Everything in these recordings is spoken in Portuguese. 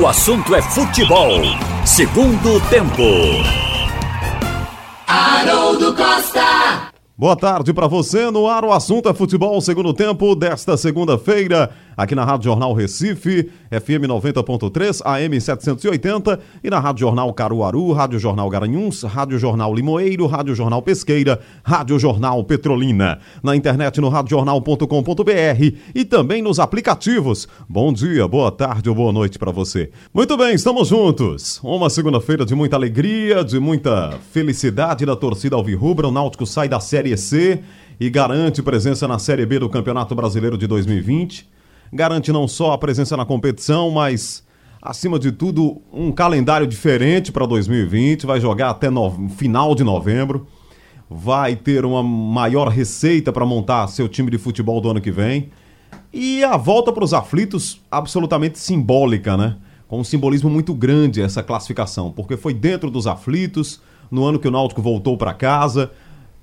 O assunto é futebol. Segundo tempo. Haroldo Costa. Boa tarde para você. No ar, o assunto é futebol. Segundo tempo desta segunda-feira aqui na Rádio Jornal Recife, FM 90.3, AM 780 e na Rádio Jornal Caruaru, Rádio Jornal Garanhuns, Rádio Jornal Limoeiro, Rádio Jornal Pesqueira, Rádio Jornal Petrolina. Na internet no radiojornal.com.br e também nos aplicativos. Bom dia, boa tarde ou boa noite para você. Muito bem, estamos juntos. Uma segunda-feira de muita alegria, de muita felicidade da torcida alvirrubra. O Náutico sai da Série C e garante presença na Série B do Campeonato Brasileiro de 2020 garante não só a presença na competição, mas acima de tudo um calendário diferente para 2020, vai jogar até no... final de novembro, vai ter uma maior receita para montar seu time de futebol do ano que vem. E a volta para os aflitos absolutamente simbólica, né? Com um simbolismo muito grande essa classificação, porque foi dentro dos aflitos, no ano que o Náutico voltou para casa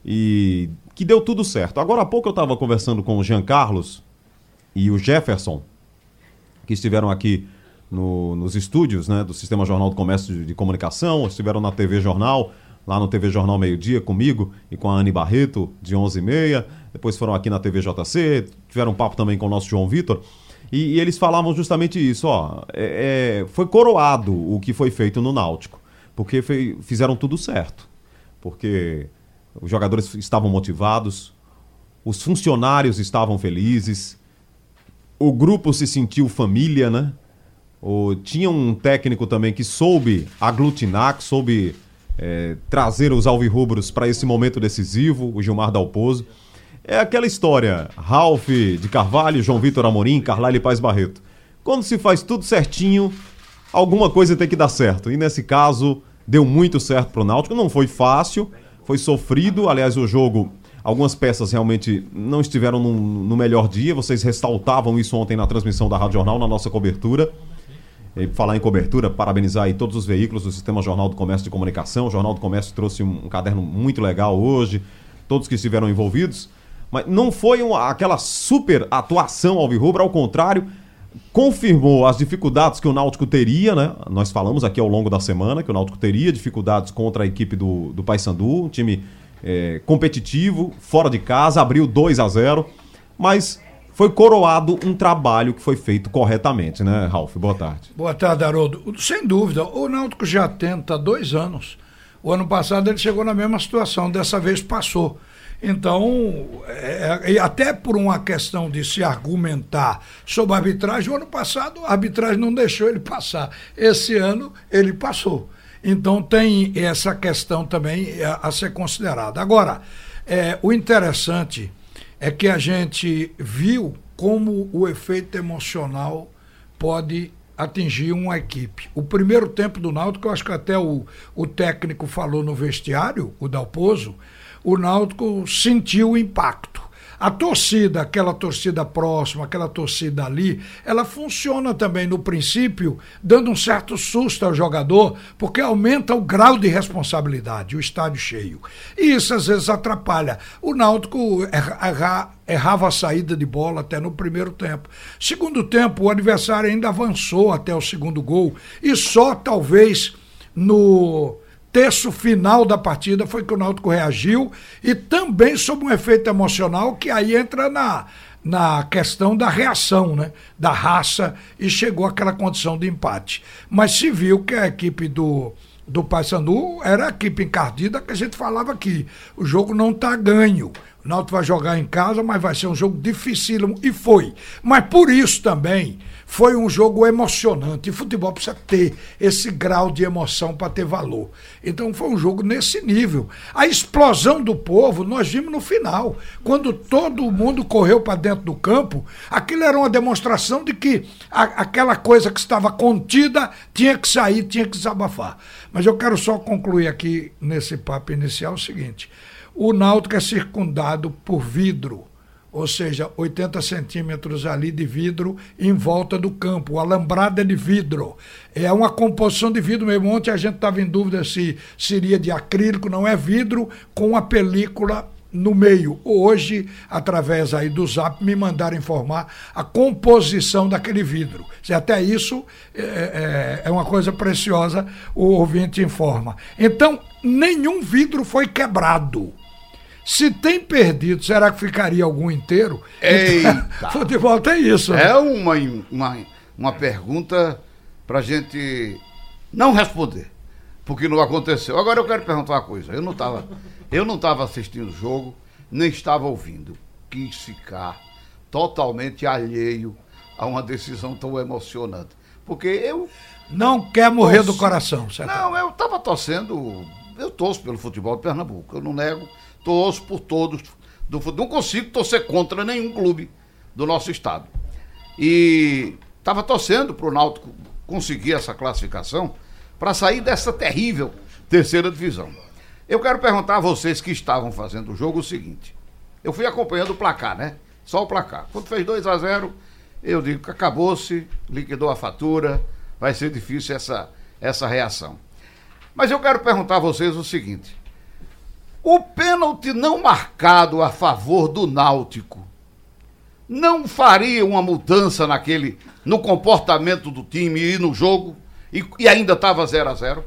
e que deu tudo certo. Agora há pouco eu estava conversando com o Jean Carlos, e o Jefferson, que estiveram aqui no, nos estúdios né, do Sistema Jornal do Comércio de, de, Comunicação, estiveram na TV Jornal, lá no TV Jornal Meio Dia, comigo e com a Anne Barreto, de 11h30. Depois foram aqui na TV JC, tiveram um papo também com o nosso João Vitor. E, e eles falavam justamente isso, ó. É, é, foi coroado o que foi feito no Náutico, porque fizeram tudo certo. Porque os jogadores estavam motivados, os funcionários estavam felizes, o grupo se sentiu família, né? O, tinha um técnico também que soube aglutinar, que soube é, trazer os alvirrubros para esse momento decisivo, o Gilmar Dalpozo. É aquela história, Ralph de Carvalho, João Vitor Amorim, Carlyle Paz Barreto. Quando se faz tudo certinho, alguma coisa tem que dar certo. E nesse caso, deu muito certo pro Náutico. Não foi fácil, foi sofrido. Aliás, o jogo Algumas peças realmente não estiveram no, no melhor dia. Vocês ressaltavam isso ontem na transmissão da Rádio Jornal, na nossa cobertura. E falar em cobertura, parabenizar aí todos os veículos do Sistema Jornal do Comércio de Comunicação. O Jornal do Comércio trouxe um, caderno muito legal hoje, todos que estiveram envolvidos. Mas não foi uma, aquela super atuação ao Virrubra, ao contrário, confirmou as dificuldades que o Náutico teria, né? Nós falamos aqui ao longo da semana que o Náutico teria dificuldades contra a equipe do, do Paysandu, um time é, competitivo, fora de casa, abriu 2 a 0 mas foi coroado um trabalho que foi feito corretamente, né, Ralf? Boa tarde. Boa tarde, Haroldo. Sem dúvida, o Náutico já tenta dois anos. O ano passado ele chegou na mesma situação, dessa vez passou. Então, é, é, até por uma questão de se argumentar sobre a arbitragem, o ano passado a arbitragem não deixou ele passar. Esse ano ele passou. Então tem essa questão também a, a ser considerada. Agora, é, o interessante é que a gente viu como o efeito emocional pode atingir uma equipe. O primeiro tempo do Náutico, eu acho que até o, o técnico falou no vestiário, o Dalpozo, o Náutico sentiu o impacto. A torcida, aquela torcida próxima, aquela torcida ali, ela funciona também no princípio, dando um certo susto ao jogador, porque aumenta o grau de responsabilidade, o estádio cheio. E isso às vezes atrapalha. O Náutico erra, errava a saída de bola até no primeiro tempo. Segundo tempo, o adversário ainda avançou até o segundo gol e só talvez no terço final da partida foi que o Náutico reagiu e também sob um efeito emocional que aí entra na, na questão da reação, né? da raça e chegou àquela condição de empate. Mas se viu que a equipe do, do Paysandu era a equipe encardida que a gente falava aqui. O jogo não está ganho. O Náutico vai jogar em casa, mas vai ser um jogo dificílimo. E foi. Mas por isso também foi um jogo emocionante. E futebol precisa ter esse grau de emoção para ter valor. Então foi um jogo nesse nível. A explosão do povo nós vimos no final. Quando todo mundo correu para dentro do campo, aquilo era uma demonstração de que a, aquela coisa que estava contida tinha que sair, tinha que desabafar. Mas eu quero só concluir aqui nesse papo inicial o seguinte: o Náutico é circundado por vidro ou seja, 80 centímetros ali de vidro em volta do campo. O alambrado é de vidro. É uma composição de vidro mesmo. Ontem a gente estava em dúvida se seria de acrílico, não é vidro, com a película no meio, hoje, através aí do zap, me mandaram informar a composição daquele vidro. Até isso é, é, é uma coisa preciosa, o ouvinte informa. Então, nenhum vidro foi quebrado. Se tem perdido, será que ficaria algum inteiro? Eita. Futebol tem isso. É uma, uma, uma pergunta pra gente não responder. Porque não aconteceu. Agora eu quero perguntar uma coisa. Eu não estava eu não estava assistindo o jogo, nem estava ouvindo. Quis ficar totalmente alheio a uma decisão tão emocionante. Porque eu. Não quer morrer do coração, certo? Não, eu estava torcendo. Eu torço pelo futebol de Pernambuco. Eu não nego. Torço por todos. Do, não consigo torcer contra nenhum clube do nosso estado. E estava torcendo para o Náutico conseguir essa classificação para sair dessa terrível terceira divisão. Eu quero perguntar a vocês que estavam fazendo o jogo o seguinte. Eu fui acompanhando o placar, né? Só o placar. Quando fez 2 a 0 eu digo que acabou-se, liquidou a fatura, vai ser difícil essa, essa reação. Mas eu quero perguntar a vocês o seguinte: o pênalti não marcado a favor do Náutico não faria uma mudança naquele no comportamento do time e no jogo e, e ainda estava 0 a 0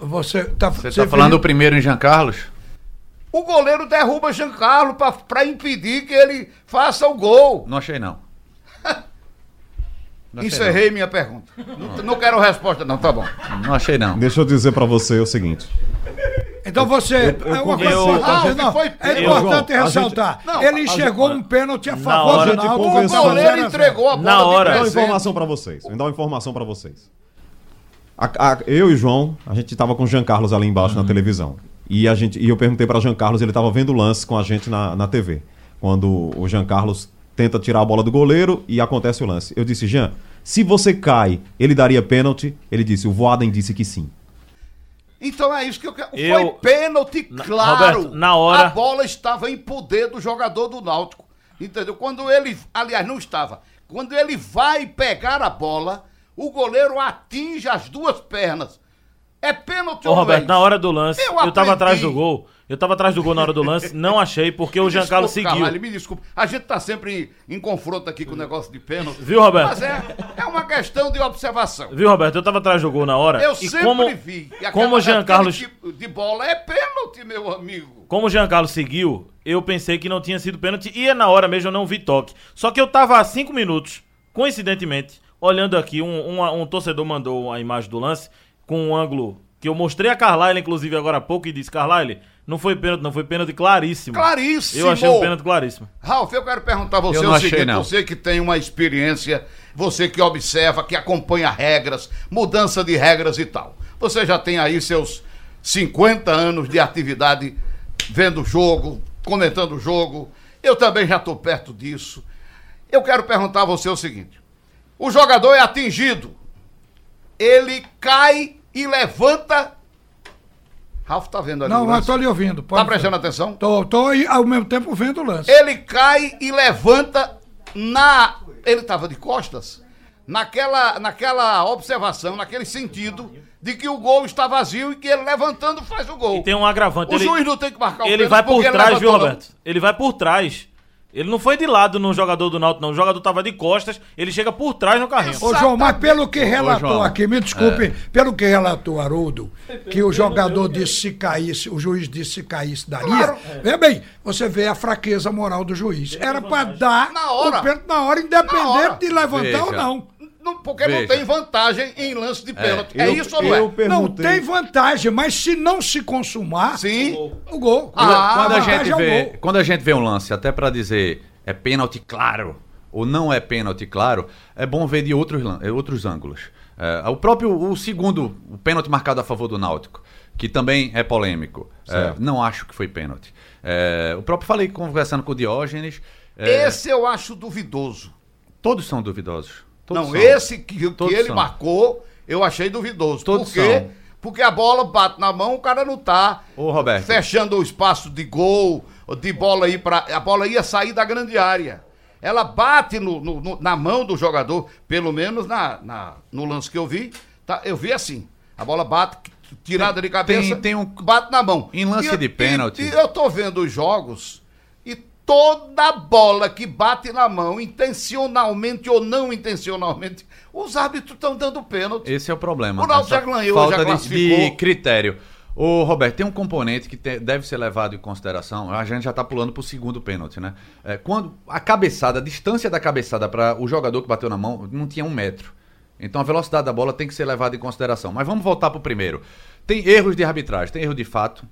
Você está Você está falando do primeiro em Jean Carlos? O goleiro derruba Jean Carlos para impedir que ele faça o gol. Não achei não. não Encerrei não. minha pergunta. Não, não quero resposta não, tá bom. Não achei não. Deixa eu dizer para você o seguinte. Então você. Eu, eu, é uma coisa eu, ah, não, foi é importante eu, ressaltar. Gente, não, ele enxergou gente, um pênalti a favor do Náutico. O goleiro entregou a bola. Na hora. Vou dar uma informação para vocês. Vou dar uma informação para vocês. A, a, eu e o João, a gente tava com o Jean Carlos ali embaixo uhum. na televisão. E, a gente, e eu perguntei para Jean Carlos, ele estava vendo o lance com a gente na, na TV. Quando o Jean Carlos tenta tirar a bola do goleiro e acontece o lance. Eu disse, Jean, se você cai, ele daria pênalti? Ele disse, o Voaden disse que sim. Então é isso que eu quero. Eu... Foi pênalti, claro. Roberto, na hora. A bola estava em poder do jogador do Náutico. Entendeu? Quando ele. Aliás, não estava. Quando ele vai pegar a bola, o goleiro atinge as duas pernas. É pênalti, Ô, Roberto, na hora do lance, eu, eu tava atrás do gol. Eu tava atrás do gol na hora do lance, não achei, porque me o Giancarlo seguiu. Carvalho, me desculpa. A gente tá sempre em, em confronto aqui com o negócio de pênalti. Viu, Roberto? Mas é, é uma questão de observação. Viu, Roberto? Eu tava atrás do gol na hora. Eu sempre como, vi. E como o Giancarlo. Tipo de bola é pênalti, meu amigo. Como o Giancarlo seguiu, eu pensei que não tinha sido pênalti e na hora mesmo eu não vi toque. Só que eu tava há cinco minutos, coincidentemente, olhando aqui, um, um, um torcedor mandou a imagem do lance com um ângulo que eu mostrei a Carlyle, inclusive, agora há pouco, e disse, Carlyle, não foi pênalti, não, foi pênalti claríssimo. Claríssimo! Eu achei um pênalti claríssimo. Ralf, eu quero perguntar a você o seguinte, não. você que tem uma experiência, você que observa, que acompanha regras, mudança de regras e tal. Você já tem aí seus 50 anos de atividade vendo o jogo, comentando o jogo. Eu também já estou perto disso. Eu quero perguntar a você o seguinte: o jogador é atingido, ele cai e levanta. Ralf tá vendo ali. Não, mas tô lhe ouvindo. Tá prestando atenção? Tô, tô e ao mesmo tempo vendo o lance. Ele cai e levanta na. Ele tava de costas. Naquela, naquela observação, naquele sentido de que o gol está vazio e que ele levantando faz o gol. E tem um agravante. O ele, juiz não tem que marcar o Ele vai por trás, viu, Roberto? Ele vai por trás. Ele não foi de lado no jogador do Náutico, não. O jogador tava de costas, ele chega por trás no carrinho. Ô, João, mas pelo que relatou Ô, aqui, me desculpe, é. pelo que relatou Haroldo, que o jogador disse se caísse, o juiz disse se caísse daria. Claro. É bem, você vê a fraqueza moral do juiz. Era para dar na hora. o pênalti na hora, independente na hora. de levantar Veja. ou não. Não, porque Veja. não tem vantagem em lance de pênalti. É, é isso ou não é? Não tem vantagem, mas se não se consumar, Sim. o gol. Ah, quando, a gente é vê, quando a gente vê um lance, até para dizer é pênalti claro ou não é pênalti claro, é bom ver de outros, outros ângulos. É, o próprio, o segundo, o pênalti marcado a favor do Náutico, que também é polêmico. É, não acho que foi pênalti. É, o próprio falei conversando com o Diógenes. É, esse eu acho duvidoso. Todos são duvidosos. Todos não, são. esse que, que ele são. marcou, eu achei duvidoso. Todos Por quê? São. Porque a bola bate na mão, o cara não tá Ô, Roberto. fechando o espaço de gol, de bola aí para a bola ia sair da grande área. Ela bate no, no, no, na mão do jogador, pelo menos na, na, no lance que eu vi, tá, eu vi assim. A bola bate tirada de cabeça, tem, tem um, bate na mão. Em lance e, de pênalti. E, e eu tô vendo os jogos toda bola que bate na mão, intencionalmente ou não intencionalmente, os árbitros estão dando pênalti. Esse é o problema. O Náutico já ganhou, falta já de, de critério. Ô, Roberto, tem um componente que te, deve ser levado em consideração. A gente já está pulando para o segundo pênalti, né? É, quando a cabeçada, a distância da cabeçada para o jogador que bateu na mão não tinha um metro. Então a velocidade da bola tem que ser levada em consideração. Mas vamos voltar para o primeiro. Tem erros de arbitragem, tem erro de fato,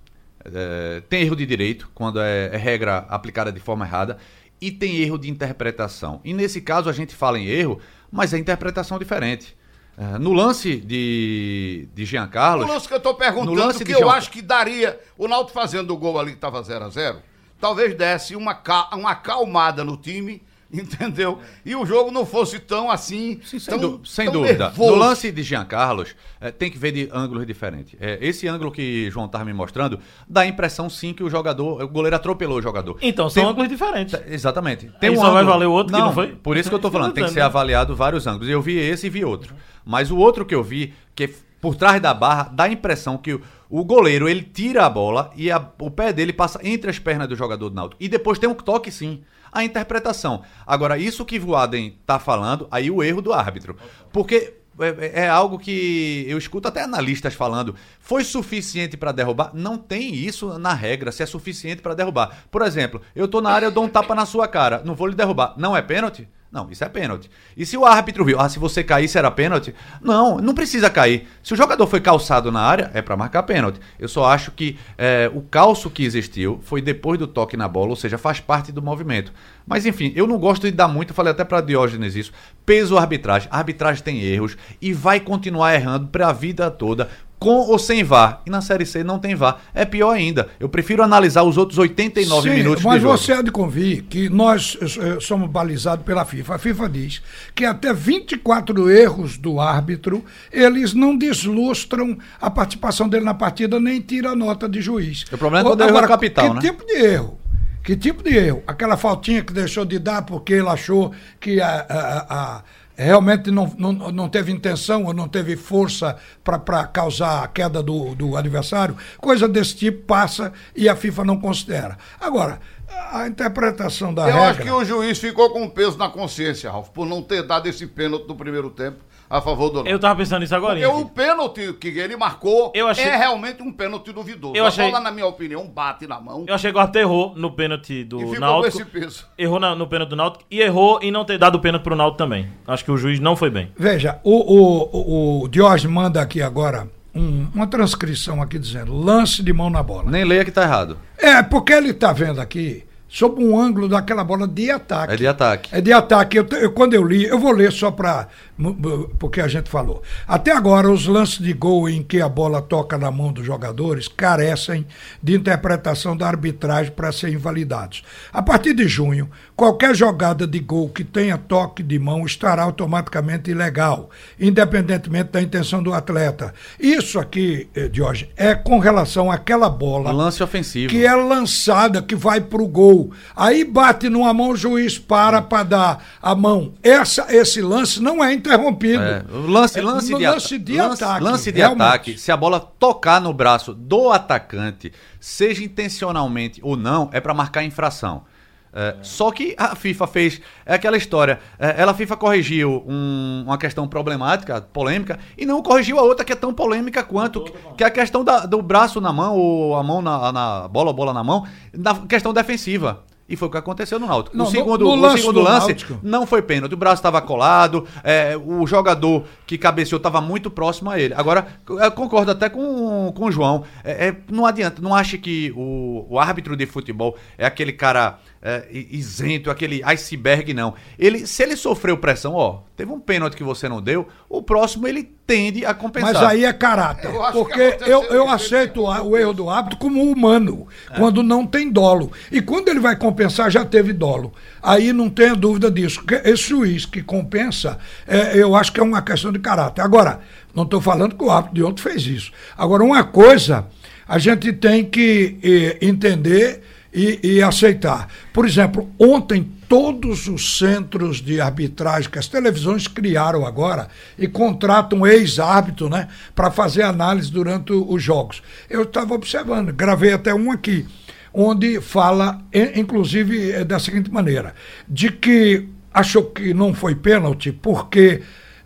é, tem erro de direito, quando é, é regra aplicada de forma errada, e tem erro de interpretação. E nesse caso a gente fala em erro, mas é interpretação diferente. É, no lance de, de Jean Carlos. No lance que eu estou perguntando, no lance que eu Jean... acho que daria. O Naldo fazendo o gol ali que estava 0 a 0 talvez desse uma, uma acalmada no time entendeu? E o jogo não fosse tão assim. Sim, sem, tão, sem tão dúvida. Nervoso. No lance de Jean Carlos, é, tem que ver de ângulos diferentes. É, esse ângulo que João estava me mostrando dá a impressão sim que o jogador, o goleiro atropelou o jogador. Então, são tem, ângulos diferentes. Exatamente. Tem Aí um só ângulo, vai valer o outro não, que não foi? Por isso que eu estou falando, tem que ser avaliado vários ângulos. Eu vi esse e vi outro. Mas o outro que eu vi, que é por trás da barra, dá a impressão que o, o goleiro ele tira a bola e a, o pé dele passa entre as pernas do jogador do Náutico. E depois tem um toque sim a interpretação. Agora, isso que Voaden está falando, aí o erro do árbitro. Porque é, é, algo que eu escuto até analistas falando. Foi suficiente para derrubar? Não tem isso na regra, se é suficiente para derrubar. Por exemplo, eu tô na área, eu dou um tapa na sua cara, não vou lhe derrubar. Não é pênalti? Não, isso é pênalti. E se o árbitro viu, ah, se você cair, será pênalti? Não, não precisa cair. Se o jogador foi calçado na área, é para marcar pênalti. Eu só acho que é, o calço que existiu foi depois do toque na bola, ou seja, faz parte do movimento. Mas enfim, eu não gosto de dar muito, falei até para Diógenes isso. Peso arbitragem. Arbitragem tem erros e vai continuar errando para a vida toda com ou sem VAR. E na Série C não tem VAR. É pior ainda. Eu prefiro analisar os outros 89 Sim, minutos mas você há de convir que nós eh, somos balizados pela FIFA. A FIFA diz que até 24 erros do árbitro, eles não deslustram a participação dele na partida, nem tira a nota de juiz. O problema é quando Agora, erro é capital, que né? tipo de erro? Que tipo de erro? Aquela faltinha que deixou de dar porque ele achou que a, a, a realmente não, não, não teve intenção ou não teve força para causar a queda do, do adversário, coisa desse tipo passa e a FIFA não considera. Agora, a interpretação da Eu regra... acho que o juiz ficou com peso na consciência, Ralf, por não ter dado esse pênalti no primeiro tempo a favor do Eu tava pensando nisso agora. Porque o pênalti que ele marcou achei... é realmente um pênalti duvidoso. Eu achei... A bola, na minha opinião, bate na mão. Eu achei que o Arthur errou no pênalti do e Náutico. Com esse peso. Errou na, no pênalti do Náutico e errou em não ter dado o pênalti pro Náutico também. Acho que o juiz não foi bem. Veja, o, o, o, o Diógenes manda aqui agora um, uma transcrição aqui dizendo lance de mão na bola. Nem leia que tá errado. É, porque ele tá vendo aqui sob um ângulo daquela bola de ataque. É de ataque. É de ataque. Eu, eu quando eu li, eu vou ler só para porque a gente falou. Até agora, os lances de gol em que a bola toca na mão dos jogadores carecem de interpretação da arbitragem para serem invalidados. A partir de junho, qualquer jogada de gol que tenha toque de mão estará automaticamente ilegal, independentemente da intenção do atleta. Isso aqui, Jorge, eh, é com relação àquela bola. Lance ofensivo. Que é lançada, que vai para o gol. Aí bate numa mão, o juiz para para dar a mão. Essa, esse lance não é interrompido. É, lance, lance, é, de, lance de lance, ataque. Lance de realmente. ataque, se a bola tocar no braço do atacante, seja intencionalmente ou não, é para marcar infração. É, só que a FIFA fez é aquela história. É, ela a FIFA corrigiu um, uma questão problemática, polêmica, e não corrigiu a outra que é tão polêmica quanto que é a questão da, do braço na mão ou a mão na, na bola, bola na mão, na questão defensiva. E foi o que aconteceu no Náutico. Não, o segundo, no, no lance, segundo lance não foi pênalti. O braço estava colado, é, o jogador que cabeceou estava muito próximo a ele. Agora, eu concordo até com, com o João. É, é, não adianta, não ache que o, o árbitro de futebol é aquele cara é, isento, aquele iceberg, não. Ele, se ele sofreu pressão, ó, teve um pênalti que você não deu, o próximo ele tende a compensar. Mas aí é caráter. Eu porque eu, eu aceito o erro do árbitro como humano, é. quando não tem dolo. E quando ele vai compensar, já teve dolo. Aí não tenha dúvida disso. Esse juiz que compensa, é, eu acho que é uma questão de caráter. Agora, não estou falando que o árbitro de ontem fez isso. Agora, uma coisa, a gente tem que eh, entender e, e aceitar. Por exemplo, ontem todos os centros de arbitragem que as televisões criaram agora e contratam ex-árbitro né, para fazer análise durante os jogos. Eu estava observando, gravei até um aqui, onde fala, inclusive, é da seguinte maneira: de que achou que não foi pênalti porque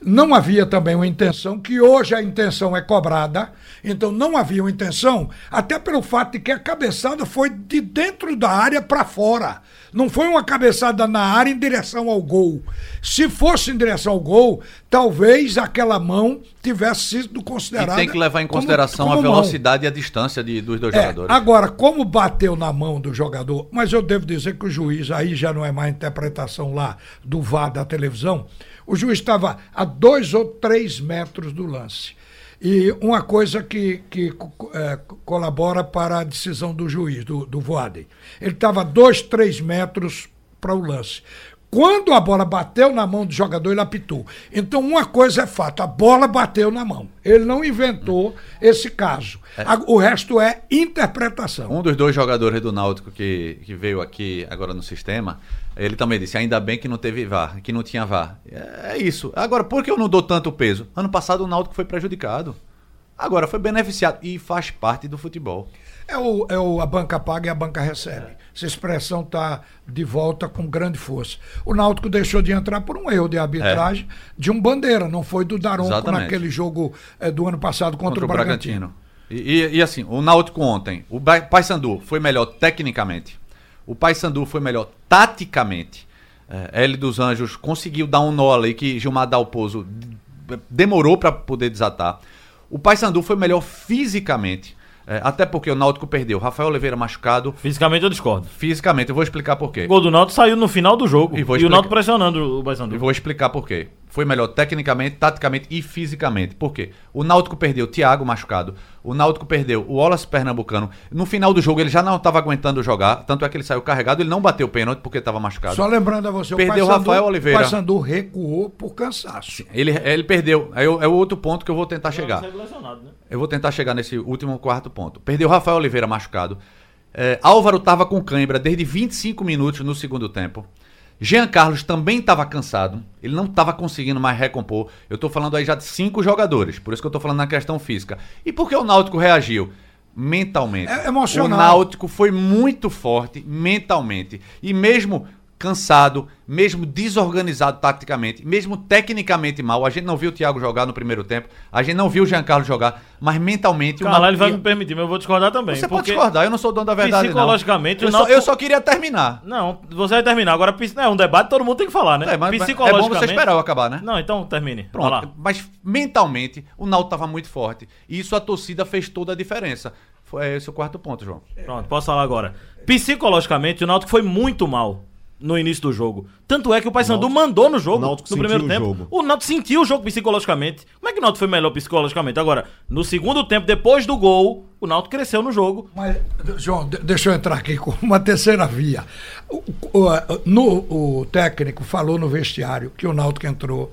não havia também uma intenção, que hoje a intenção é cobrada, então não havia uma intenção, até pelo fato de que a cabeçada foi de dentro da área para fora. Não foi uma cabeçada na área em direção ao gol. Se fosse em direção ao gol, talvez aquela mão tivesse sido considerada. E tem que levar em consideração como, como a velocidade mão. e a distância de, dos dois é, jogadores. Agora, como bateu na mão do jogador, mas eu devo dizer que o juiz, aí já não é mais interpretação lá do VAR da televisão, o juiz estava a dois ou três metros do lance. E uma coisa que, que é, colabora para a decisão do juiz, do, do Voaden. Ele estava dois, três metros para o lance. Quando a bola bateu na mão do jogador, ele apitou. Então, uma coisa é fato: a bola bateu na mão. Ele não inventou esse caso. É. O resto é interpretação. Um dos dois jogadores do Náutico que, que veio aqui agora no sistema, ele também disse: ainda bem que não teve VAR, que não tinha VAR. É, é isso. Agora, por que eu não dou tanto peso? Ano passado o Náutico foi prejudicado. Agora foi beneficiado e faz parte do futebol. É, o, é o, a banca paga e a banca recebe. Essa expressão está de volta com grande força. O Náutico deixou de entrar por um erro de arbitragem é. de um bandeira, não foi do Daronco Exatamente. naquele jogo é, do ano passado contra, contra o Bragantino. Bragantino. E, e, e, assim, o Náutico ontem, o Paysandu foi melhor tecnicamente, o Paysandu foi melhor taticamente. É, L dos Anjos conseguiu dar um nó ali que Gilmar Dalpozo demorou para poder desatar. O Paysandu foi melhor fisicamente. É, até porque o Náutico perdeu. Rafael Oliveira machucado. Fisicamente eu discordo. Fisicamente, eu vou explicar por quê. O gol do Náutico saiu no final do jogo. E, e o Náutico pressionando o Paysandu. E vou explicar por quê. Foi melhor tecnicamente, taticamente e fisicamente. Por quê? O Náutico perdeu o Thiago machucado. O Náutico perdeu o Wallace Pernambucano. No final do jogo ele já não estava aguentando jogar. Tanto é que ele saiu carregado. Ele não bateu pênalti porque estava machucado. Só lembrando a você, perdeu o Rafael Oliveira. O Paysandu recuou por cansaço. Ele, ele perdeu. É o, é o outro ponto que eu vou tentar chegar. Né? Eu vou tentar chegar nesse último quarto ponto. Perdeu o Rafael Oliveira machucado. É, Álvaro estava com cãibra desde 25 minutos no segundo tempo. Jean Carlos também estava cansado, ele não estava conseguindo mais recompor. Eu estou falando aí já de cinco jogadores, por isso que eu estou falando na questão física. E por que o Náutico reagiu? Mentalmente. É emocional. O Náutico foi muito forte mentalmente. E mesmo cansado, mesmo desorganizado taticamente, mesmo tecnicamente mal. A gente não viu o Thiago jogar no primeiro tempo, a gente não viu o Giancarlo jogar, mas mentalmente o Caralho, ele vai me permitir, mas eu vou discordar também. Você pode discordar, eu não sou dono da verdade. Psicologicamente, não. Eu, Náutico... só, eu só queria terminar. Não, você vai terminar. Agora, é um debate, todo mundo tem que falar, né? É, mas, Psicologicamente. É bom você esperar eu acabar, né? Não, então termine. Pronto. Mas mentalmente, o Náutico estava muito forte. E isso a torcida fez toda a diferença. Foi esse o quarto ponto, João. Pronto, posso falar agora. Psicologicamente, o Náutico foi muito mal no início do jogo. Tanto é que o Paysandu mandou no jogo, no primeiro tempo. Jogo. O Náutico sentiu o jogo psicologicamente. Como é que o Náutico foi melhor psicologicamente? Agora, no segundo tempo, depois do gol, o Náutico cresceu no jogo. Mas, João, deixa eu entrar aqui com uma terceira via. O, o, no, o técnico falou no vestiário que o Náutico entrou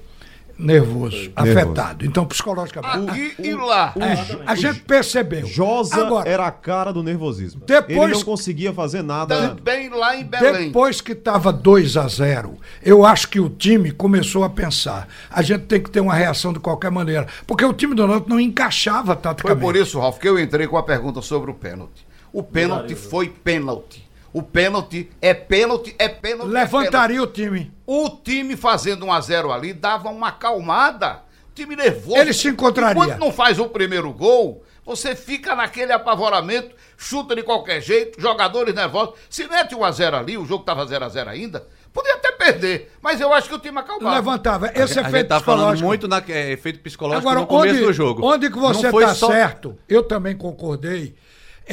nervoso, afetado. Então, psicologicamente. Aqui o, e lá. É, a gente percebeu. Josa Agora, era a cara do nervosismo. Depois, Ele não conseguia fazer nada. Também lá em Belém. Depois que estava 2 a 0 eu acho que o time começou a pensar. A gente tem que ter uma reação de qualquer maneira. Porque o time do Náutico não encaixava taticamente. Foi por isso, Ralf, que eu entrei com a pergunta sobre o pênalti. O pênalti foi pênalti. O pênalti é pênalti, é pênalti. É Levantaria é pênalti. o time. O time fazendo 1 a 0 ali dava uma acalmada. O time nervoso. Ele se encontraria. Quando não faz o primeiro gol, você fica naquele apavoramento, chuta de qualquer jeito, jogadores nervosos. Se mete 1 a 0 ali, o jogo estava 0 a 0 ainda, podia até perder, mas eu acho que o time acalmava. Levantava. Esse a, efeito tá falando muito na é, efeito psicológico Agora, no começo onde, do jogo. Onde que você está só... certo, eu também concordei,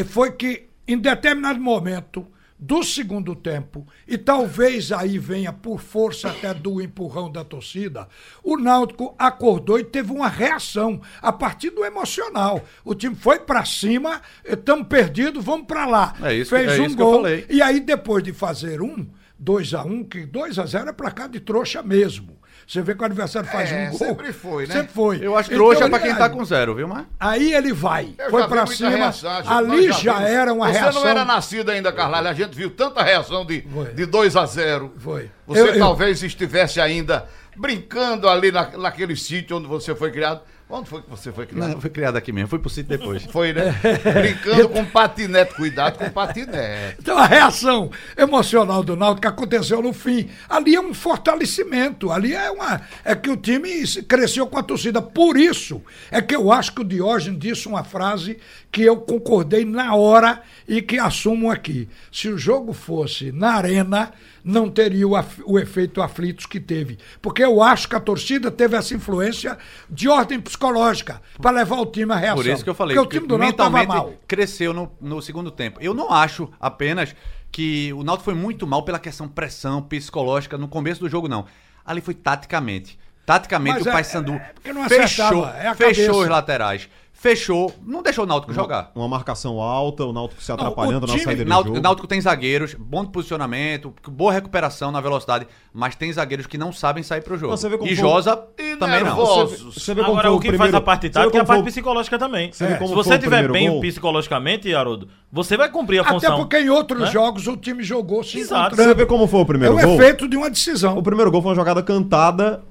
foi que em determinado momento do segundo tempo, e talvez aí venha por força até do empurrão da torcida, o Náutico acordou e teve uma reação a partir do emocional. O time foi para cima, estamos perdidos, vamos para lá. É isso, Fez é um gol. E aí, depois de fazer um, 2 a 1 um, que 2 a 0 é cá de trouxa mesmo. Você vê que o adversário faz É, um gol. sempre foi, né? Sempre foi. Eu acho Então, trouxa ele- pra quem tá com zero, viu, mas... Aí ele vai, Eu foi já pra cima. reação, ali já, vimos. era uma Você reação. não era nascido ainda, Carlalho. A gente viu tanta reação de, Foi. de 2 a 0 Foi. Você Eu- eu- talvez estivesse ainda brincando ali na, naquele sítio onde você foi criado. Onde foi que você foi criado? Não, foi criado aqui mesmo, fui pro sítio depois. Foi, né? Brincando com patinete. Cuidado com patinete. Então a reação emocional do Náutico que aconteceu no fim, ali é um fortalecimento, ali é uma é que o time cresceu com a torcida. Por isso é que eu acho que o Diógenes disse uma frase que eu concordei na hora e que assumo aqui. Se o jogo fosse na arena, não teria o, o efeito aflitos que teve, porque eu acho que a torcida teve essa influência de ordem psicológica para levar o time à reação. Por isso que eu falei, porque o time do Náutico estava mal. cresceu no, no segundo tempo. Eu não acho apenas que o Náutico foi muito mal pela questão pressão psicológica no começo do jogo, não. Ali foi taticamente. Taticamente Mas o é- Paysandu é porque não fechou, acertava, é fechou cabeça. os laterais, fechou, não deixou o Náutico jogar. Uma marcação alta, o Náutico se o atrapalhando na time- saída de Náutico, jogo. Náutico tem zagueiros, bom posicionamento, boa recuperação na velocidade, mas tem zagueiros que não sabem sair pro jogo. Você vê como E Josa E também não. nervosos. Você vê como Agora, foi o que primeiro- faz a parte você tática é a parte psicológica também. Você vê como Se você o estiver bem gol? psicologicamente, Haroldo, você vai cumprir a Até função. porque em outros né? jogos o time jogou se Exato. Você vê como foi o É primeiro o gol? efeito de uma decisão. O primeiro gol foi uma jogada cantada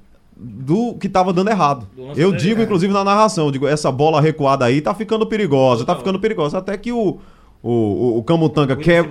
do que tava dando errado. Eu digo, inclusive, na narração, digo, essa bola recuada aí tá ficando perigosa, tá ficando perigosa. Até que o, o, o, o Camutanga quer.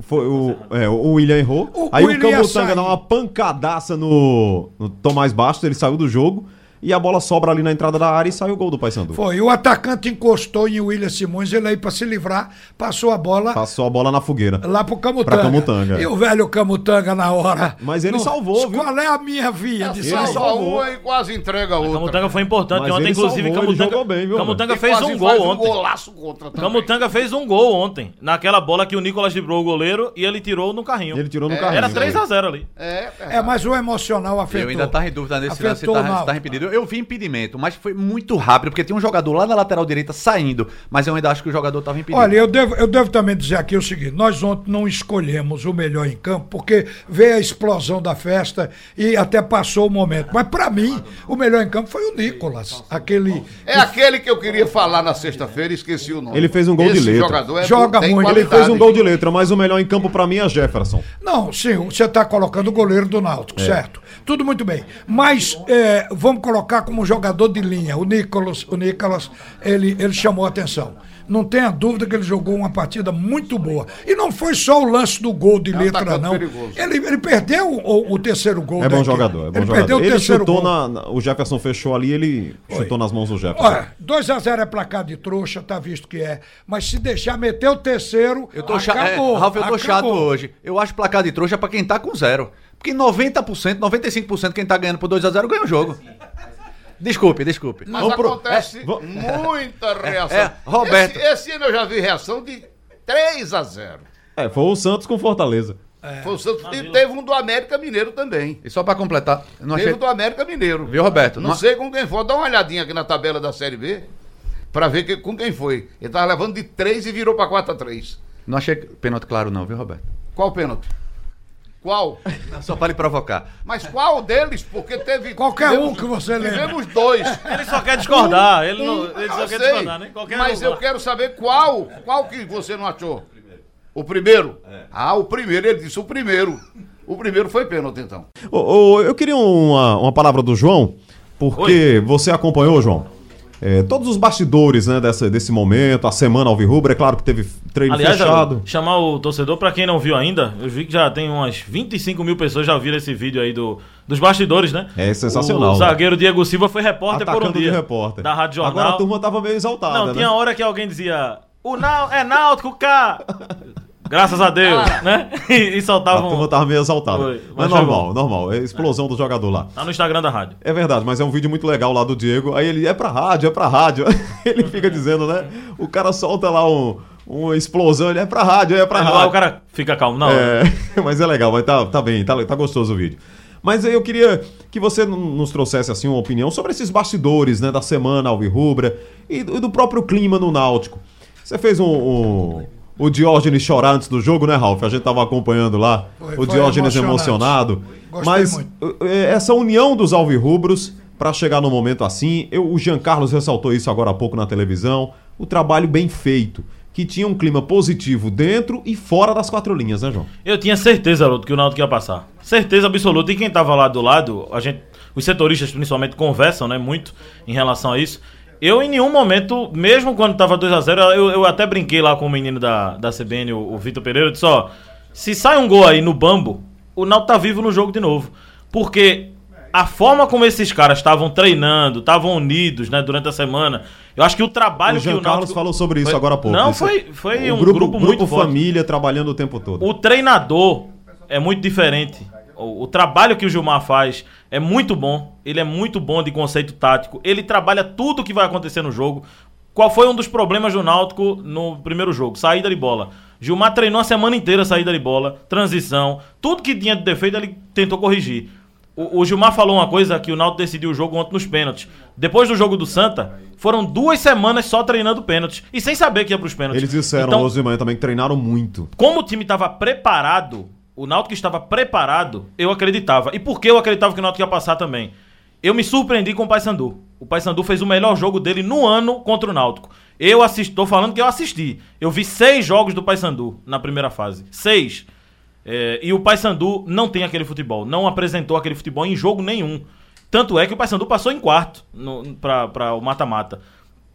Foi o, é, o William errou. O aí William o Camutanga dá uma pancadaça no, no Tomás Bastos, ele saiu do jogo. E a bola sobra ali na entrada da área e sai o gol do Paysandu. Foi. O atacante encostou em William Simões, ele aí para se livrar, passou a bola Passou a bola na fogueira. lá pro Camutanga. Pra Camutanga. E o velho Camutanga na hora. Mas ele salvou, viu? Qual é a minha via de Ele salvar? Salva salvou. uma e quase entrega a outra. Camutanga foi importante Mas ontem, ele inclusive. salvou, ele Camutanga, jogou bem, viu, Camutanga fez um gol ontem. golaço contra também. Camutanga fez um gol ontem, naquela bola que o Nicolas driblou o goleiro e ele tirou no carrinho. Ele tirou no É, carrinho. Era 3x0 ali. É, É, mas o emocional afetou. Eu ainda tava em dúvida nesse lance se Afetou tá, se Náutico. tá impedido. Eu vi impedimento, mas foi muito rápido, porque tinha um jogador lá na lateral direita saindo, mas eu ainda acho que o jogador tava impedido. Olha, eu devo, eu devo também dizer aqui o seguinte: nós ontem não escolhemos o melhor em campo, porque veio a explosão da festa e até passou o momento. Mas para mim, o melhor em campo foi o Nicolas. Aquele. É aquele que eu queria falar na sexta-feira e esqueci o nome. Ele fez um gol de Esse letra. jogador é Joga muito. Ele qualidade. fez um gol de letra, mas o melhor em campo pra mim é Jefferson. Não, sim, você está colocando o goleiro do É. Náutico, certo? Tudo muito bem. Mas é, vamos colocar como jogador de linha. O Nicolas, o Nicolas ele, ele chamou a atenção. Não tenha dúvida que ele jogou uma partida muito boa. E não foi só o lance do gol de um letra, não. perigoso. Ele, ele perdeu o, o terceiro gol. É bom daqui. jogador, é bom ele jogador. perdeu o Ele terceiro chutou gol. na, na- O Jefferson fechou ali, ele chutou nas mãos do Jefferson. Olha, 2x0 é placar de trouxa, tá visto que é. Mas se deixar meter o terceiro, Eu tô chato. acabou, Ralf, eu tô acabou. chato hoje. Eu acho placar de trouxa pra quem tá com zero. Porque 90%, 95% quem tá ganhando por 2x0 ganha o jogo. Desculpe, desculpe. Mas Vamos pro- acontece é, vamos- muita reação. é, Roberto. Esse, esse ano eu já vi reação de 3 a 0 É, foi o Santos com Fortaleza. Foi o Santos, e teve um do América Mineiro também. E só pra completar, não Teve achei. um do América Mineiro. Viu, Roberto? Não Não- sei com quem foi. Dá uma olhadinha aqui na tabela da Série B pra ver que- com quem foi. Ele tava levando de 3 e virou pra 4 a 3 Não achei pênalti claro, não, viu, Roberto? Qual pênalti? Qual? Só pra lhe provocar. Mas qual deles? Porque teve. Qualquer tivemos- um que você lembra. Tivemos dois. Ele só quer discordar. Ele, não, ele Eu só quer sei, discordar, né? Qualquer mas um. eu quero saber qual. Qual que você não achou? O primeiro? Ah, o primeiro. Ele disse o primeiro. O primeiro foi pênalti, então. Ô, ô, eu queria uma, uma palavra do João, porque você acompanhou, João, é, todos os bastidores né, dessa, desse momento, a semana Alvirrubra, é claro que teve treino Aliás, fechado. Chamar o torcedor, pra quem não viu ainda, eu vi que já tem umas 25 mil pessoas já viram esse vídeo aí do, dos bastidores, né? É sensacional, O né? zagueiro Diego Silva foi repórter por um Atacando dia. repórter. Da Rádio Jornal. Agora a turma tava meio exaltada, Não, né? tinha hora que alguém dizia, o Nau é Náutico, K! Graças a Deus, né? E, e A soltavam... turma tava meio exaltada. Foi, mas mas normal, normal. É explosão do jogador lá. Tá no Instagram da rádio. É verdade, mas é um vídeo muito legal lá do Diego. Aí ele é pra rádio, é pra rádio. ele fica dizendo, né? O cara solta lá um, uma explosão, ele é pra rádio, é pra lá rádio. o cara fica calmo, não. É, mas é legal, mas tá, tá bem, tá, tá gostoso o vídeo. Mas aí eu queria que você nos trouxesse assim uma opinião sobre esses bastidores, né, da semana Alvirrubra e do, e do próprio clima no Náutico. Você fez um, um- o Diógenes chorar antes do jogo, né, Ralf? A gente tava acompanhando lá Foi, o Diógenes emocionado. Gostei Mas muito. Eh, essa união dos alvirrubros para chegar no momento assim, eu, o Jean Carlos ressaltou isso agora há pouco na televisão, o trabalho bem feito que tinha um clima positivo dentro e fora das quatro linhas, né, João? Eu tinha certeza, Haroldo, que o Náutico ia passar. Certeza absoluta. E quem estava lá do lado, a gente, os setoristas principalmente conversam, né, muito em relação a isso. Eu, em nenhum momento, mesmo quando estava 2 a 0 eu, eu até brinquei lá com o menino da, da CBN, o, o Vitor Pereira, disse, ó, se sai um gol aí no bambo, o Náutico tá vivo no jogo de novo. Porque a forma como esses caras estavam treinando, estavam unidos, né, durante a semana, eu acho que o trabalho o Jean que o Carlos Náutico... falou sobre isso foi... agora há pouco. Não, isso foi, foi um grupo, grupo muito grupo família trabalhando o tempo todo. O treinador é muito diferente. O, o, trabalho que o Gilmar faz é muito bom. Ele é muito bom de conceito tático. Ele trabalha tudo o que vai acontecer no jogo. Qual foi um dos problemas do Náutico no primeiro jogo? Saída de bola. Gilmar treinou a semana inteira saída de bola, transição, tudo que tinha de defeito ele tentou corrigir. O, o, Gilmar falou uma coisa que o Náutico decidiu o jogo ontem nos pênaltis. Depois do jogo do Santa, foram duas semanas só treinando pênaltis e sem saber que ia pros pênaltis. Eles disseram então, hoje de manhã também que treinaram muito. Como o time estava preparado, o Náutico estava preparado, eu acreditava. E por que eu acreditava que o Náutico ia passar também? Eu me surpreendi com o Paysandu. O Paysandu fez o melhor jogo dele no ano contra o Náutico. Eu assisti, tô falando que eu assisti. Eu vi seis jogos do Paysandu na primeira fase. Seis. É, e o Paysandu não tem aquele futebol, não apresentou aquele futebol em jogo nenhum. Tanto é que o Paysandu passou em quarto para o mata-mata.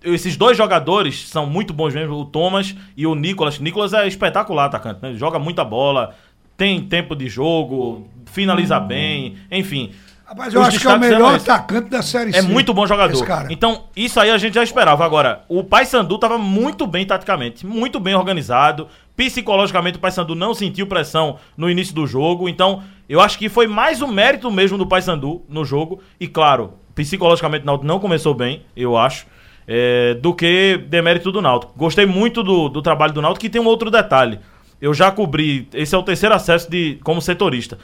Esses dois jogadores são muito bons mesmo, o Thomas e o Nicolas. Nicolas é espetacular atacante, né? joga muita bola, tem tempo de jogo, finaliza hum. bem, enfim. Mas eu acho que é o melhor atacante da Série C. É muito bom jogador. Então, isso aí a gente já esperava. Agora, o Paysandu estava muito bem taticamente, muito bem organizado, Psicologicamente, o Paysandu não sentiu pressão no início do jogo. Então, eu acho que foi mais o mérito mesmo do Paysandu no jogo. E, claro, psicologicamente o Náutico não começou bem, eu acho, é, do que demérito do Náutico. Gostei muito do, do trabalho do Náutico, que tem um outro detalhe. Eu já cobri, esse é o terceiro acesso de como setorista.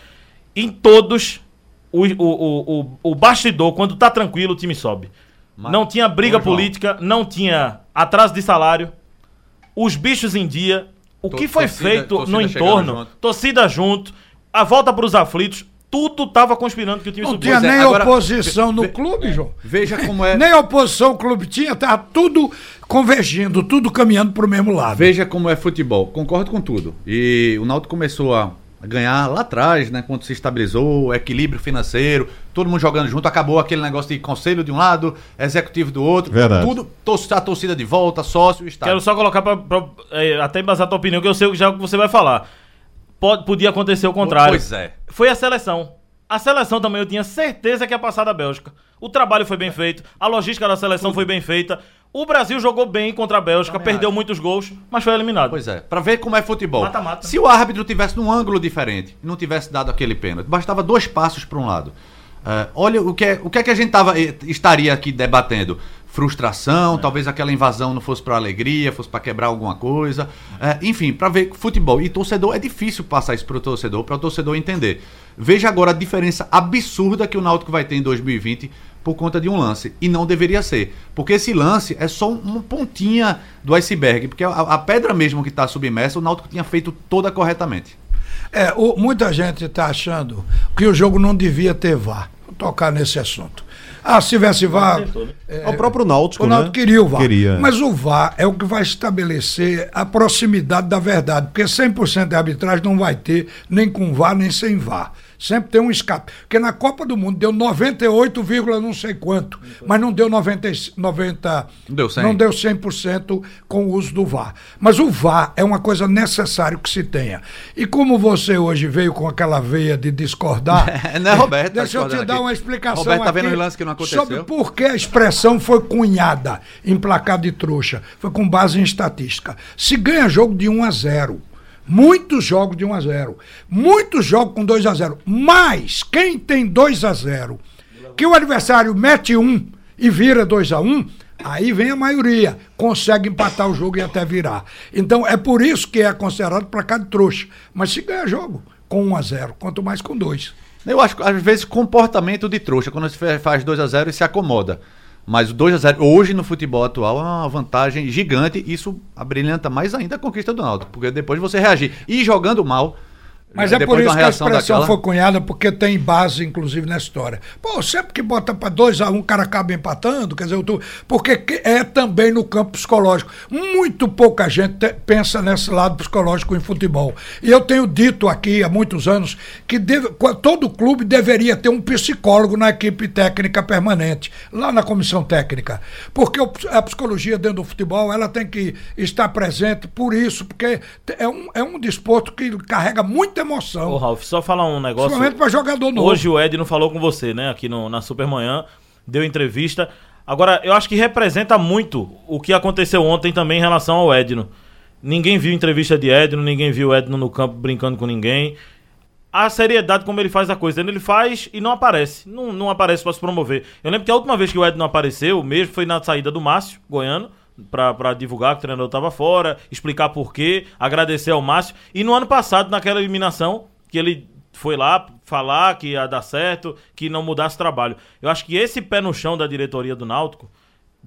Em todos, o, o, o, o, bastidor, quando tá tranquilo, o time sobe. Mas, não tinha briga política, não tinha atraso de salário, os bichos em dia, o que foi torcida, feito torcida no entorno, junto. torcida junto, a volta para os aflitos, tudo estava conspirando que o time Não tinha nem agora, oposição no ve, clube, João. Veja como é. nem oposição o clube tinha, estava tudo convergindo, tudo caminhando para o mesmo lado. Veja como é futebol. Concordo com tudo. E o Náutico começou a ganhar lá atrás, né? Quando se estabilizou, o equilíbrio financeiro, todo mundo jogando junto, acabou aquele negócio de conselho de um lado, executivo do outro, Verdade. tudo, a torcida de volta, sócio, estado. Quero só colocar para é, até embasar a tua opinião, que eu sei já o que você vai falar. Pode, podia acontecer o contrário. Pois é. Foi a seleção. A seleção também eu tinha certeza que ia passar da Bélgica. O trabalho foi bem feito, a logística da seleção foi bem feita. O Brasil jogou bem contra a Bélgica, Também perdeu acho. muitos gols, mas foi eliminado. Pois é, para ver como é futebol. Mata, mata. Se o árbitro tivesse num ângulo diferente e não tivesse dado aquele pênalti, bastava dois passos para um lado. Uh, olha o que, é, o que é que a gente tava, eh, estaria aqui debatendo. Frustração, é. talvez aquela invasão não fosse para alegria, fosse para quebrar alguma coisa. Uh, enfim, para ver futebol. E torcedor, é difícil passar isso para o torcedor, para o torcedor entender. Veja agora a diferença absurda que o Náutico vai ter em 2020 por conta de um lance. E não deveria ser. Porque esse lance é só uma pontinha do iceberg. Porque a, a pedra mesmo que está submersa, o Náutico tinha feito toda corretamente. É, o, muita gente está achando que o jogo não devia ter VAR. Vou tocar nesse assunto. Ah, se tivesse VAR. É, é, o próprio Náutico. O Náutico né? queria o VAR. Queria. Mas o VAR é o que vai estabelecer a proximidade da verdade. Porque 100% de arbitragem não vai ter, nem com VAR, nem sem VAR. Sempre tem um escape. Porque na Copa do Mundo deu 98, não sei quanto, mas não deu 90, 90 deu 100. não deu 100% com o uso do VAR. Mas o VAR é uma coisa necessária que se tenha. E como você hoje veio com aquela veia de discordar, não Roberto, tá deixa eu te dar uma explicação Roberto tá vendo o lance que não aconteceu. sobre por que a expressão foi cunhada em placar de trouxa. Foi com base em estatística. Se ganha jogo de 1 a 0, Muitos jogos de 1 a 0 Muitos jogos com 2 a 0 Mas quem tem 2 a 0 que o adversário mete um e vira 2 a 1 aí vem a maioria, consegue empatar o jogo e até virar. Então é por isso que é considerado cá de trouxa. Mas se ganha jogo com 1 a 0 quanto mais com 2. Eu acho que às vezes comportamento de trouxa, quando você faz 2 a 0 e se acomoda. Mas o 2 a 0 hoje no futebol atual é uma vantagem gigante. Isso abrilhanta mais ainda a conquista do Náutico, porque depois você reagir e jogando mal, Mas é por isso que a expressão daquela... foi cunhada, porque tem base, inclusive, na história. Pô, sempre que bota para dois a um, o cara acaba empatando, quer dizer, eu tô... porque é também no campo psicológico. Muito pouca gente te... pensa nesse lado psicológico em futebol. E eu tenho dito aqui há muitos anos que deve... todo clube deveria ter um psicólogo na equipe técnica permanente, lá na comissão técnica. Porque a psicologia dentro do futebol, ela tem que estar presente por isso, porque é um, é um desporto que carrega muita muita emoção. Ô, Ralf, só falar um negócio. Principalmente para jogador novo. Hoje o Ed não falou com você, né? Aqui no, na Supermanhã, deu entrevista. Agora, eu acho que representa muito o que aconteceu ontem também em relação ao Edno. Ninguém viu entrevista de Edno, ninguém viu Edno no campo brincando com ninguém. A seriedade como ele faz a coisa. Ele faz e não aparece. Não, não aparece para se promover. Eu lembro que a última vez que o Edno apareceu, mesmo foi na saída do Márcio, goiano para divulgar que o treinador estava fora, explicar por quê, agradecer ao Márcio. E no ano passado, naquela eliminação, que ele foi lá falar que ia dar certo, que não mudasse trabalho. Eu acho que esse pé no chão da diretoria do Náutico